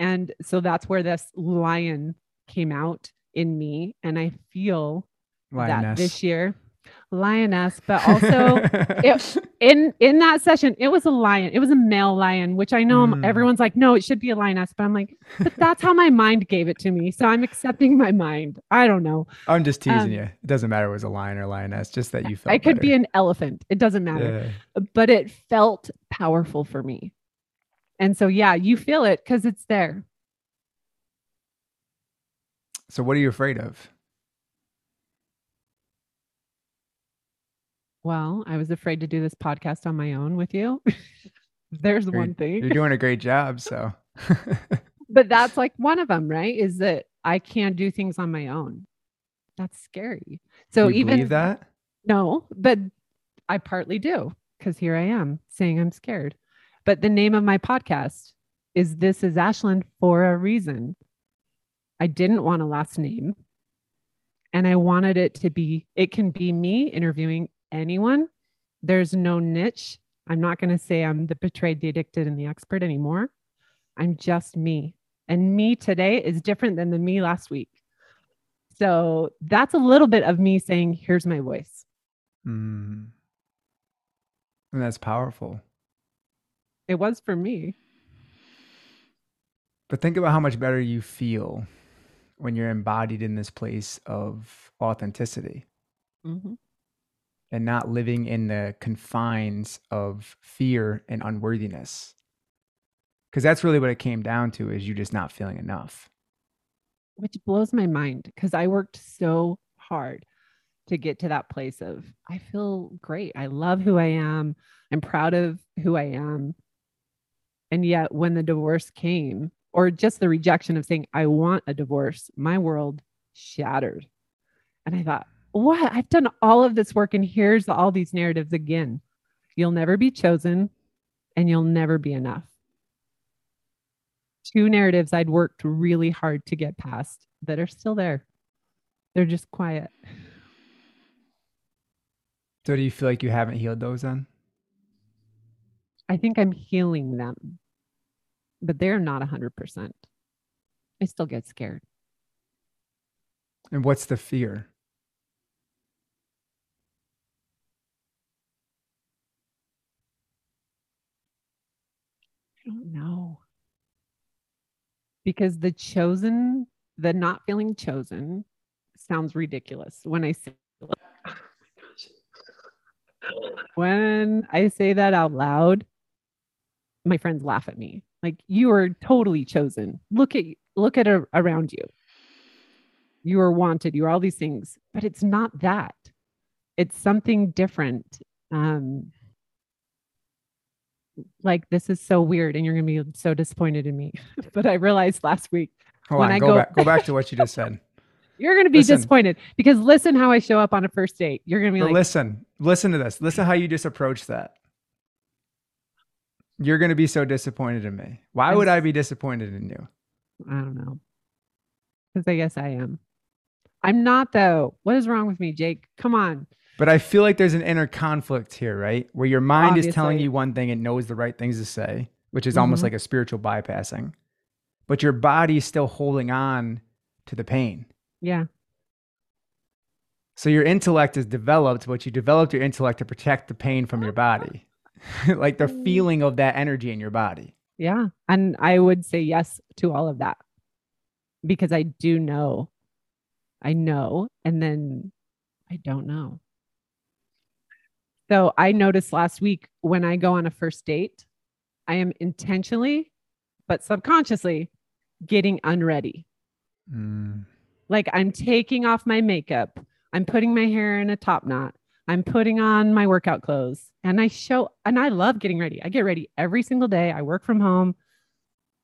and so that's where this lion came out in me and i feel Lioness. that this year lioness, but also it, in in that session, it was a lion. It was a male lion, which I know mm. everyone's like, no, it should be a lioness. But I'm like, but that's how my mind gave it to me. So I'm accepting my mind. I don't know. I'm just teasing um, you. It doesn't matter it was a lion or lioness, just that you felt. I could better. be an elephant. It doesn't matter. Yeah. But it felt powerful for me. And so yeah, you feel it because it's there. So what are you afraid of? Well, I was afraid to do this podcast on my own with you. There's you're, one thing. You're doing a great job. So, but that's like one of them, right? Is that I can't do things on my own. That's scary. So, you even that? No, but I partly do because here I am saying I'm scared. But the name of my podcast is This is Ashlynn for a reason. I didn't want a last name. And I wanted it to be, it can be me interviewing anyone. There's no niche. I'm not going to say I'm the betrayed, the addicted, and the expert anymore. I'm just me. And me today is different than the me last week. So that's a little bit of me saying, here's my voice. Mm. And that's powerful. It was for me. But think about how much better you feel when you're embodied in this place of authenticity. Mm-hmm and not living in the confines of fear and unworthiness. Because that's really what it came down to is you just not feeling enough. Which blows my mind because I worked so hard to get to that place of I feel great. I love who I am. I'm proud of who I am. And yet when the divorce came, or just the rejection of saying, I want a divorce, my world shattered. And I thought, what? I've done all of this work and here's all these narratives again. You'll never be chosen and you'll never be enough. Two narratives I'd worked really hard to get past that are still there. They're just quiet. So, do you feel like you haven't healed those then? I think I'm healing them, but they're not 100%. I still get scared. And what's the fear? I don't know. Because the chosen, the not feeling chosen sounds ridiculous when I say when I say that out loud, my friends laugh at me. Like you are totally chosen. Look at look at a, around you. You are wanted. You are all these things, but it's not that. It's something different. Um, like this is so weird and you're going to be so disappointed in me. but I realized last week Hold when on, I go, go back, go back to what you just said. You're going to be listen. disappointed because listen how I show up on a first date. You're going to be like, listen, listen to this. Listen how you just approach that. You're going to be so disappointed in me. Why would I be disappointed in you? I don't know. Because I guess I am. I'm not though. What is wrong with me, Jake? Come on. But I feel like there's an inner conflict here, right? Where your mind Obviously. is telling you one thing and knows the right things to say, which is mm-hmm. almost like a spiritual bypassing. But your body is still holding on to the pain. Yeah. So your intellect is developed, but you developed your intellect to protect the pain from your body. like the Mm. feeling of that energy in your body. Yeah. And I would say yes to all of that because I do know. I know. And then I don't know. So I noticed last week when I go on a first date, I am intentionally, but subconsciously getting unready. Mm. Like I'm taking off my makeup, I'm putting my hair in a top knot, I'm putting on my workout clothes, and I show, and I love getting ready. I get ready every single day. I work from home.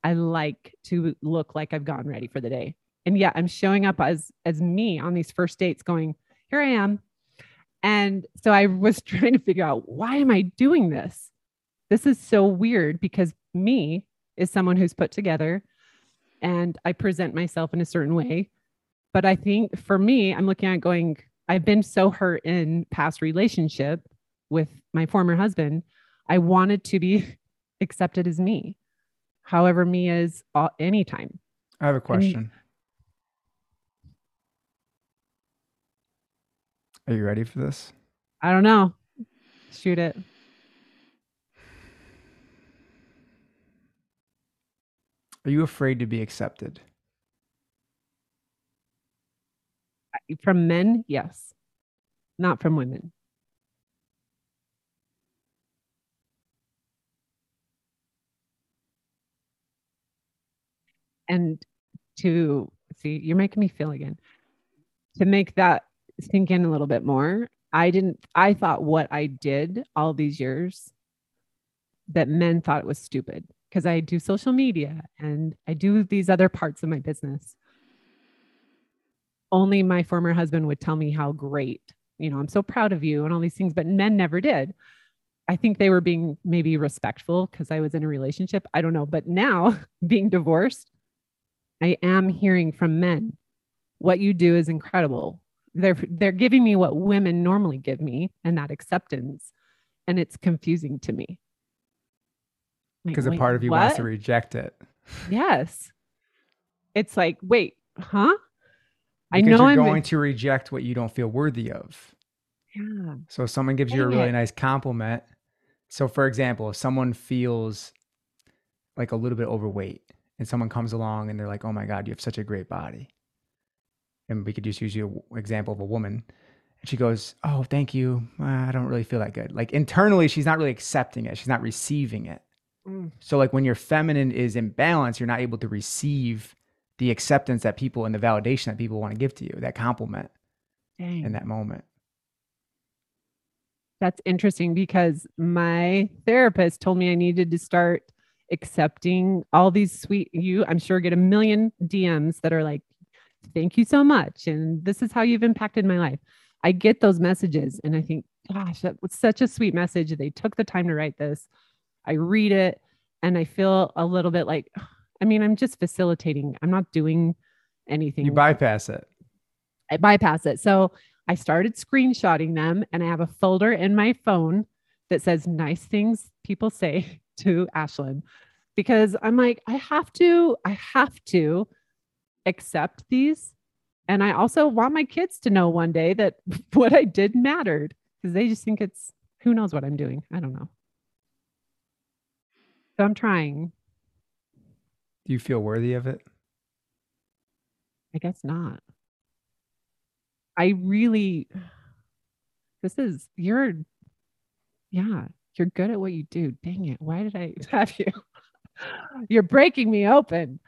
I like to look like I've gotten ready for the day. And yeah, I'm showing up as as me on these first dates going, here I am. And so I was trying to figure out why am I doing this? This is so weird because me is someone who's put together and I present myself in a certain way. But I think for me, I'm looking at going, I've been so hurt in past relationship with my former husband. I wanted to be accepted as me, however me is all, anytime. I have a question. Are you ready for this? I don't know. Shoot it. Are you afraid to be accepted? From men, yes. Not from women. And to see, you're making me feel again. To make that sink in a little bit more, I didn't, I thought what I did all these years that men thought it was stupid because I do social media and I do these other parts of my business only my former husband would tell me how great, you know, I'm so proud of you and all these things, but men never did. I think they were being maybe respectful because I was in a relationship. I don't know. But now, being divorced, I am hearing from men what you do is incredible. They're they're giving me what women normally give me and that acceptance. And it's confusing to me. Like, Because a part of you wants to reject it. Yes. It's like, wait, huh? I Because know you're I'm going to reject what you don't feel worthy of. yeah. So if someone gives you a really it. nice compliment. So for example, if someone feels like a little bit overweight and someone comes along and they're like, "Oh my god, you have such a great body." And we could just use you example of a woman. And she goes, "Oh, thank you. Uh, I don't really feel that good." Like internally, she's not really accepting it. She's not receiving it. Mm. So like when your feminine is in balance, you're not able to receive the acceptance that people and the validation that people want to give to you, that compliment Dang. in that moment. That's interesting because my therapist told me I needed to start accepting all these sweet you I'm sure get a million DMs that are like thank you so much and this is how you've impacted my life. I get those messages and I think gosh that was such a sweet message. They took the time to write this. I read it and I feel a little bit like I mean I'm just facilitating. I'm not doing anything. You bypass it. I bypass it. So I started screenshotting them and I have a folder in my phone that says nice things people say to Ashlynn because I'm like, I have to, I have to accept these. And I also want my kids to know one day that what I did mattered because they just think it's who knows what I'm doing. I don't know. So I'm trying. Do you feel worthy of it? I guess not. I really, this is, you're, yeah, you're good at what you do. Dang it. Why did I have you? You're breaking me open.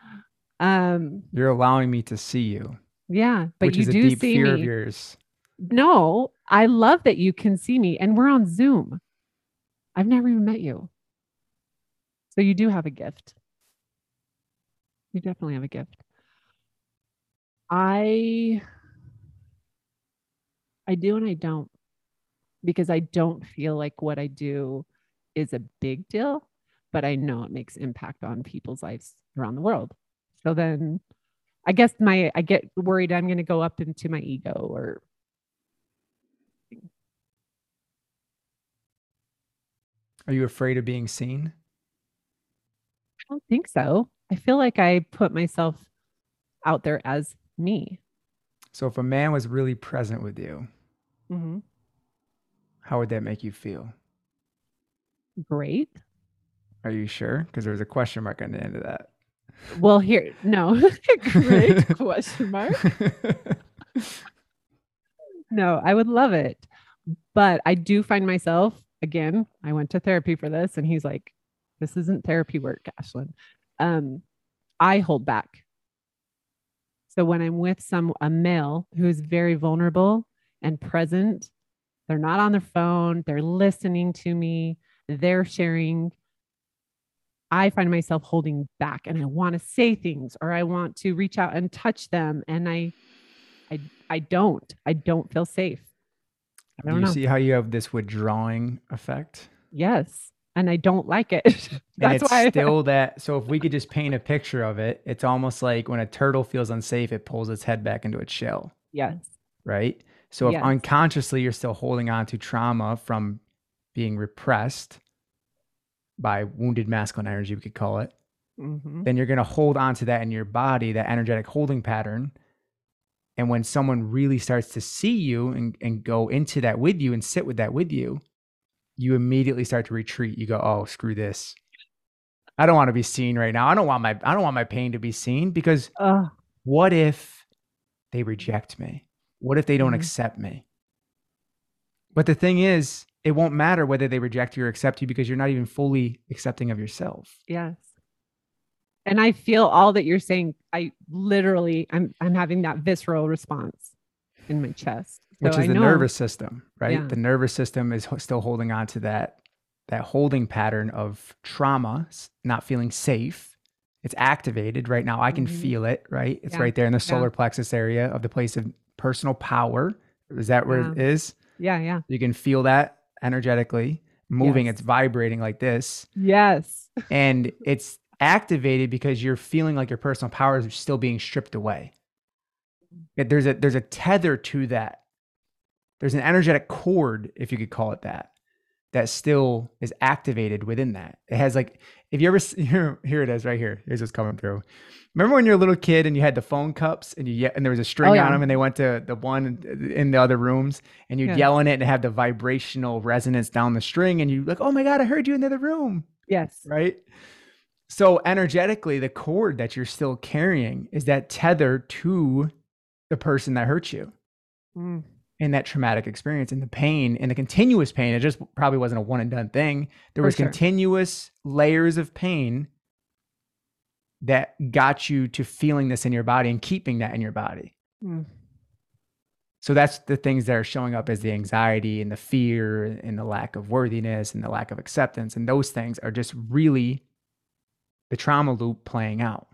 Um, You're allowing me to see you, yeah, but you do see fear of me. yours. No, I love that you can see me and we're on Zoom. I've never even met you. So you do have a gift. You definitely have a gift. I I do and I don't because I don't feel like what I do is a big deal, but I know it makes impact on people's lives around the world. So then I guess my I get worried I'm going to go up into my ego or Are you afraid of being seen? I don't think so. I feel like I put myself out there as me. So if a man was really present with you, Mm-hmm. how would that make you feel? Great. Are you sure? Because there was a question mark on the end of that. Well, here, no. Great question mark. No, I would love it. But I do find myself, again, I went to therapy for this, and he's like, this isn't therapy work, Ashlynn. Um, I hold back. So when I'm with some a male who's very vulnerable and present, they're not on their phone, they're listening to me, they're sharing. I find myself holding back and I want to say things or I want to reach out and touch them and I I I don't. I don't feel safe. I Do don't you know. see how you have this withdrawing effect? yes. And I don't like it. and That's it's why I- still that. So if we could just paint a picture of it, it's almost like when a turtle feels unsafe, it pulls its head back into its shell, yes. right? So if Yes. unconsciously you're still holding on to trauma from being repressed by wounded masculine energy, we could call it, Mhm. then you're going to hold on to that in your body, that energetic holding pattern. And when someone really starts to see you and, and go into that with you and sit with that with you, you immediately start to retreat. You go, oh, screw this. I don't want to be seen right now. I don't want my I don't want my pain to be seen because Ugh. what if they reject me? What if they don't Mhm. accept me? But the thing is, it won't matter whether they reject you or accept you because you're not even fully accepting of yourself. Yes. And I feel all that you're saying. I literally, I'm, I'm having that visceral response in my chest. Which So is I the know- nervous system, right? Yeah. The nervous system is ho- still holding on to that that holding pattern of trauma, not feeling safe. It's activated right now. I can Mhm. feel it, right? It's Yeah. right there in the Yeah. solar plexus area of the place of personal power. Is that where it Yeah. is? Yeah. Yeah. You can feel that energetically moving. Yes. It's vibrating like this, Yes. and it's activated because you're feeling like your personal power is still being stripped away. There's a there's a tether to that. There's an energetic cord, if you could call it that, that still is activated within that. It has like if you ever here here it is right here. Here's what's coming through. Remember when you're a little kid and you had the phone cups and you and there was a string Oh, yeah. on them and they went to the one in- the other rooms and you'd Yes. yell in it and have the vibrational resonance down the string and you like, oh my god, I heard you in the other room Yes. right? So energetically, the cord that you're still carrying is that tether to the person that hurt you Mm. In that traumatic experience and the pain and the continuous pain. It just probably wasn't a one and done thing. There For was sure. continuous layers of pain that got you to feeling this in your body and keeping that in your body. Mm. So that's the things that are showing up as the anxiety and the fear and the lack of worthiness and the lack of acceptance. And those things are just really the trauma loop playing out.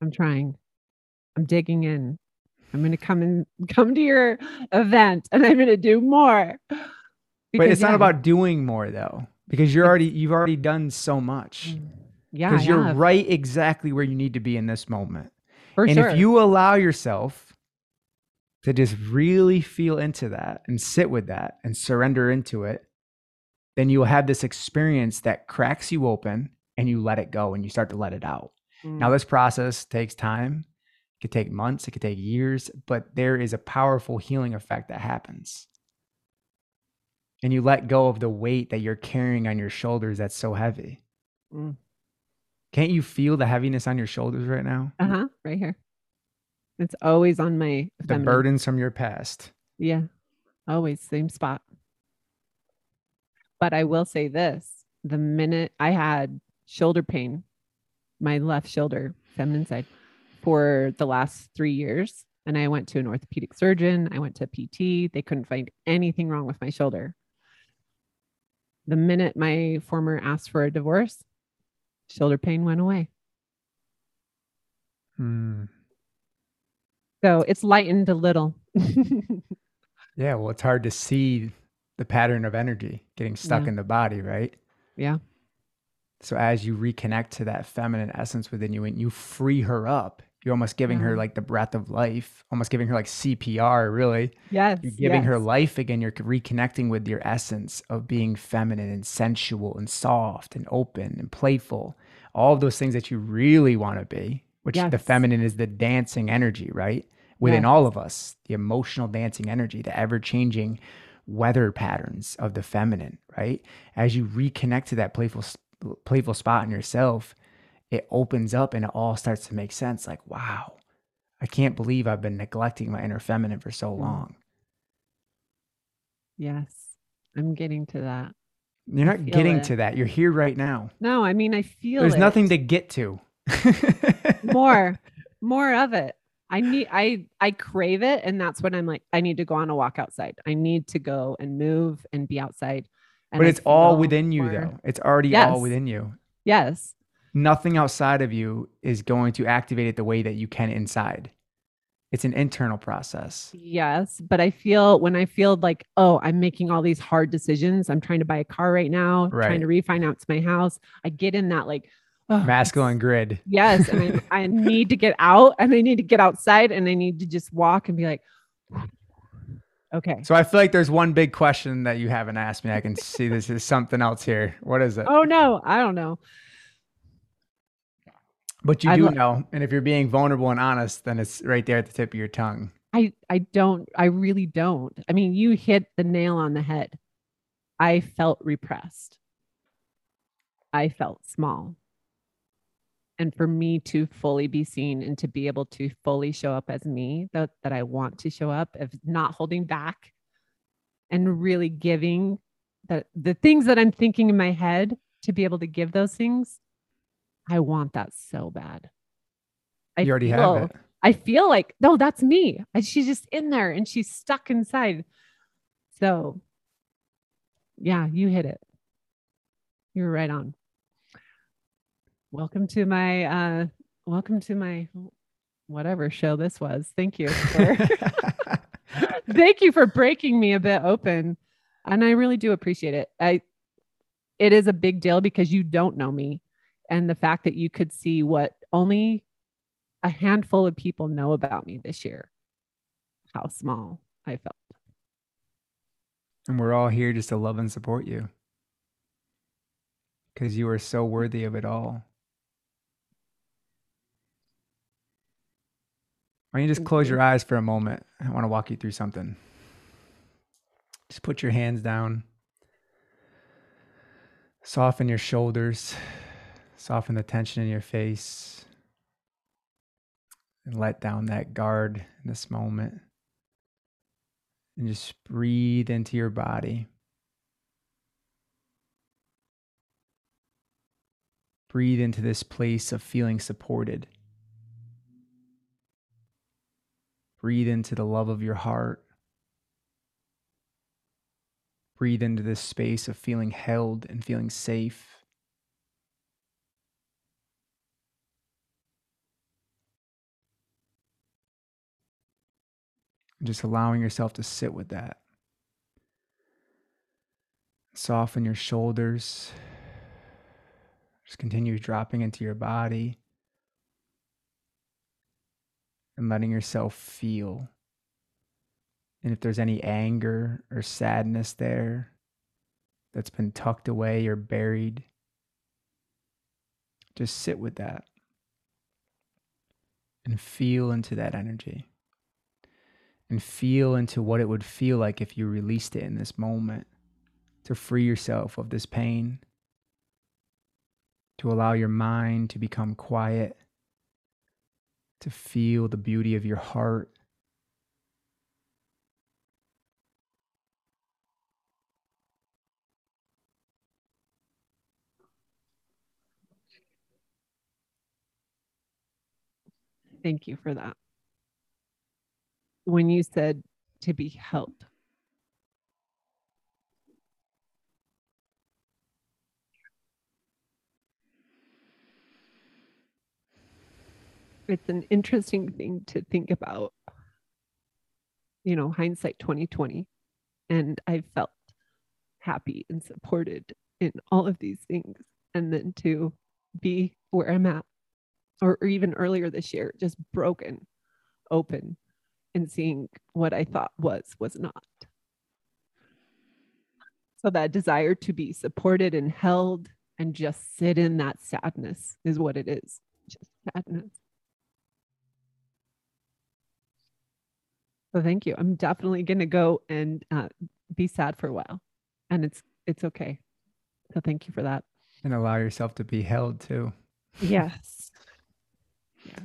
I'm trying. I'm digging in. I'm going to come and come to your event and I'm going to do more. but Because, it's not about doing more though, because you're already you've already done so much. Mm. Yeah. Because you're right exactly where you need to be in this moment. For and sure. if you allow yourself to just really feel into that and sit with that and surrender into it, then you'll have this experience that cracks you open and you let it go and you start to let it out. Now, Mm. this process takes time. It could take months, it could take years, but there is a powerful healing effect that happens. And you let go of the weight that you're carrying on your shoulders that's so heavy. Mm. Can't you feel the heaviness on your shoulders right now? Uh-huh. Right here. It's always on my The feminine. burdens from your past. Yeah. Always same spot. But I will say this the minute I had shoulder pain, my left shoulder, feminine side, for the last three years, and I went to an orthopedic surgeon, I went to PT, they couldn't find anything wrong with my shoulder. The minute my former asked for a divorce, shoulder pain went away. Hmm. So it's lightened a little. Yeah, well, it's hard to see the pattern of energy getting stuck Yeah. in the body, right? yeah. So as you reconnect to that feminine essence within you and you free her up, you're almost giving her mm-hmm. like the breath of life, almost giving her like CPR, really. Yes. You're giving her life again. You're reconnecting with your essence of being feminine and sensual and soft and open and playful. All of those things that you really want to be, which the feminine is the dancing energy, right? Within Yes. all of us, the emotional dancing energy, the ever changing weather patterns of the feminine, right? As you reconnect to that playful playful spot in yourself, it opens up and it all starts to make sense like, wow, I can't believe I've been neglecting my inner feminine for so mm. long. Yes. I'm getting to that. You're not getting it. to that. You're here right now. No, I mean I feel There's it. nothing to get to. more. More of it. I need I I crave it and that's when I'm like I need to go on a walk outside. I need to go and move and be outside. And but it's all within you though. It's already yes. all within you. Yes. Nothing outside of you is going to activate it the way that you can inside. It's an internal process. Yes, but I feel when I feel like, oh, I'm making all these hard decisions. I'm trying to buy a car right now, right. trying to refinance my house. I get in that like oh, masculine grid. Yes. And I, I need to get out and I need to get outside and I need to just walk and be like, okay. So I feel like there's one big question that you haven't asked me. I can see this is something else here. What is it? Oh, no. I don't know. But you do know. And if you're being vulnerable and honest, then it's right there at the tip of your tongue. I, I don't, I really don't. I mean, you hit the nail on the head. I felt repressed. I felt small and for me to fully be seen and to be able to fully show up as me that, that i want to show up of not holding back and really giving the, the things that i'm thinking in my head to be able to give those things i want that so bad. I you already feel, have it. I feel like no that's me. She's just in there and she's stuck inside. So yeah you hit it. You're right on. Welcome to my uh welcome to my whatever show this was. Thank you for, thank you for breaking me a bit open and i really do appreciate it. I it is a big deal because you don't know me and the fact that you could see what only a handful of people know about me this year how small i felt and we're all here just to love and support you because you are so worthy of it all Why don't you just close your eyes for a moment? I want to walk you through something. Just put your hands down. Soften your shoulders. Soften the tension in your face. And let down that guard in this moment. And just breathe into your body. Breathe into this place of feeling supported. Breathe into the love of your heart. Breathe into this space of feeling held and feeling safe. Just allowing yourself to sit with that. Soften your shoulders. Just continue dropping into your body and letting yourself feel. And if there's any anger or sadness there that's been tucked away or buried, just sit with that and feel into that energy and feel into what it would feel like if you released it in this moment to free yourself of this pain, to allow your mind to become quiet to feel the beauty of your heart. Thank you for that. When you said to be helped, it's an interesting thing to think about you know hindsight 2020 and i felt happy and supported in all of these things. And then to be where i'm at or, or even earlier this year just broken open and seeing what i thought was was not so that desire to be supported and held and just sit in that sadness is what it is just sadness So thank you. I'm definitely going to go and uh, be sad for a while. And it's it's okay. So thank you for that. And allow yourself to be held too. Yes. yes.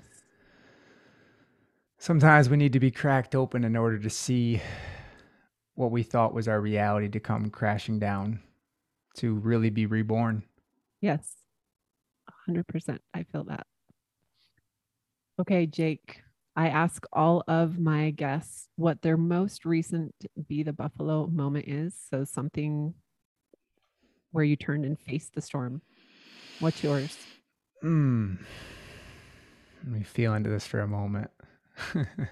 Sometimes we need to be cracked open in order to see what we thought was our reality to come crashing down, to really be reborn. Yes. 100%. I feel that. Okay, Jake, I ask all of my guests what their most recent Be the Buffalo moment is. So something where you turned and faced the storm. What's yours? Hmm. Let me feel into this for a moment.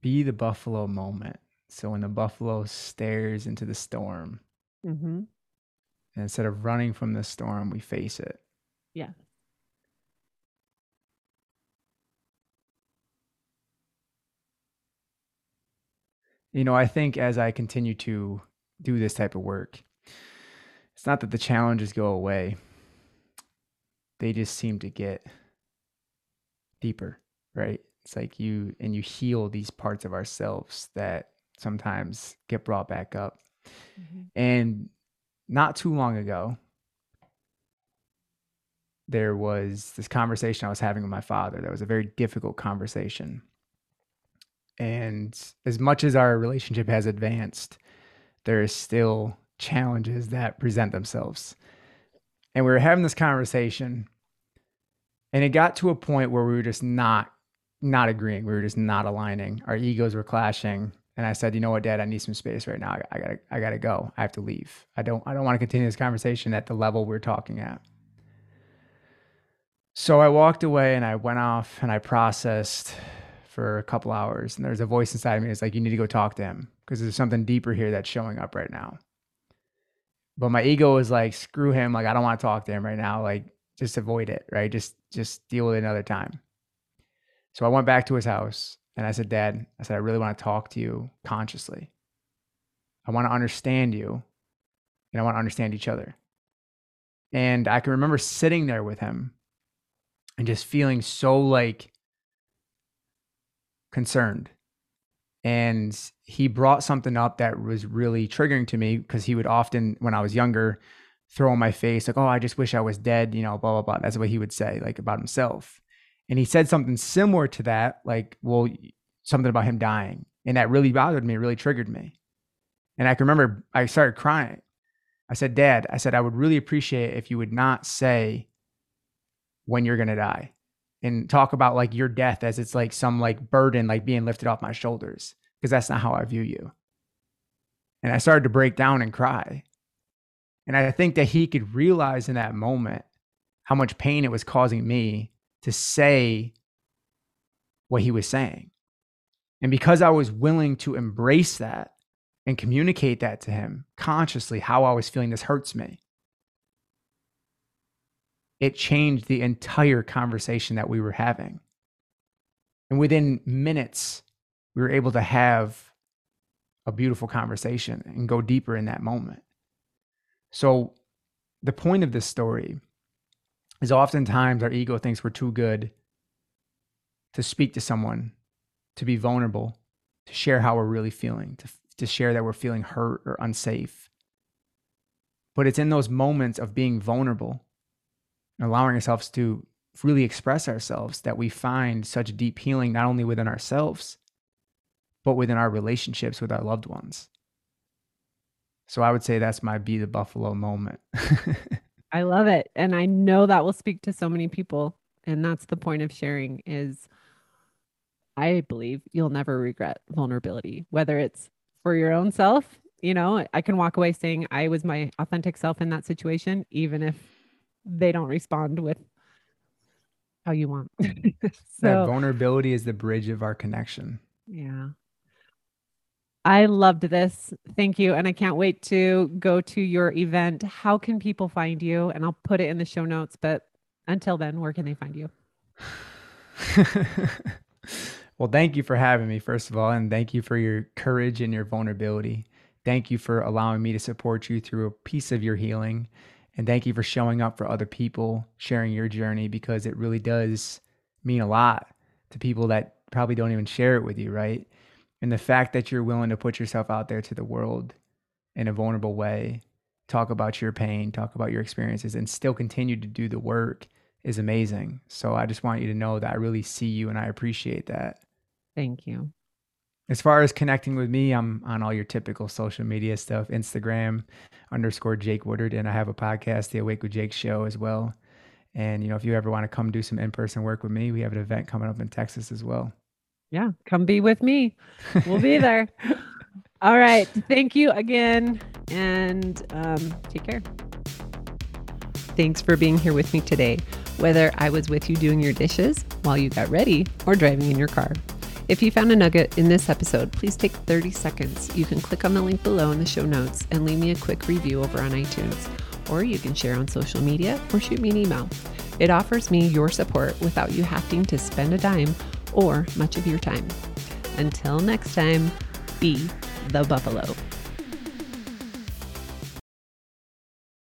Be the buffalo moment. So when the buffalo stares into the storm, Mm-hmm. and instead of running from the storm, we face it. Yeah. You know, I think as I continue to do this type of work, it's not that the challenges go away, they just seem to get deeper, right? It's like you and you heal these parts of ourselves that sometimes get brought back up. Mm-hmm. And not too long ago, there was this conversation I was having with my father that was a very difficult conversation. And as much as our relationship has advanced, there is still challenges that present themselves. And we were having this conversation, and it got to a point where we were just not not agreeing. We were just not aligning. Our egos were clashing. And I said, you know what, Dad, I need some space right now. I, I gotta I gotta go. I have to leave. I don't I don't want to continue this conversation at the level we're talking at. So I walked away and I went off and I processed for a couple hours. And there's a voice inside of me that's like, you need to go talk to him because there's something deeper here that's showing up right now. But my ego was like, screw him. Like, I don't want to talk to him right now. Like, just avoid it, right? Just just deal with it another time. So I went back to his house and I said, Dad, I said, I really want to talk to you consciously. I want to understand you and I want to understand each other. And I can remember sitting there with him and just feeling so like concerned. And he brought something up that was really triggering to me because he would often, when I was younger, throw in my face, like, oh, I just wish I was dead, you know, blah, blah, blah. That's what he would say, like about himself. And he said something similar to that, like, well, something about him dying. And that really bothered me, really triggered me. And I can remember I started crying. I said, Dad, I said, I would really appreciate it if you would not say when you're going to die and talk about like your death as it's like some like burden like being lifted off my shoulders because that's not how I view you. And I started to break down and cry. And I think that he could realize in that moment how much pain it was causing me to say what he was saying. And because I was willing to embrace that and communicate that to him consciously, how I was feeling this hurts me, it changed the entire conversation that we were having. And within minutes, we were able to have a beautiful conversation and go deeper in that moment. So, the point of this story is oftentimes our ego thinks we're too good to speak to someone, to be vulnerable, to share how we're really feeling, to, to share that we're feeling hurt or unsafe. But it's in those moments of being vulnerable allowing ourselves to really express ourselves that we find such deep healing, not only within ourselves, but within our relationships with our loved ones. So I would say that's my be the buffalo moment. I love it. And I know that will speak to so many people. And that's the point of sharing is I believe you'll never regret vulnerability, whether it's for your own self. You know, I can walk away saying I was my authentic self in that situation, even if they don't respond with how you want. Hmm. so that vulnerability is the bridge of our connection. Yeah. I loved this. Thank you. And I can't wait to go to your event. How can people find you? And I'll put it in the show notes. But until then, where can they find you? well, thank you for having me, first of all. And thank you for your courage and your vulnerability. Thank you for allowing me to support you through a piece of your healing. And thank you for showing up for other people, sharing your journey, because it really does mean a lot to people that probably don't even share it with you, right? And the fact that you're willing to put yourself out there to the world in a vulnerable way, talk about your pain, talk about your experiences, and still continue to do the work is amazing. So I just want you to know that I really see you and I appreciate that. Thank you. As far as connecting with me, I'm on all your typical social media stuff Instagram underscore Jake Woodard. And I have a podcast, The Awake with Jake Show, as well. And, you know, if you ever want to come do some in person work with me, we have an event coming up in Texas as well. Yeah, come be with me. We'll be there. All right. Thank you again and um, take care. Thanks for being here with me today, whether I was with you doing your dishes while you got ready or driving in your car. If you found a nugget in this episode, please take 30 seconds. You can click on the link below in the show notes and leave me a quick review over on iTunes, or you can share on social media or shoot me an email. It offers me your support without you having to spend a dime or much of your time. Until next time, be the buffalo.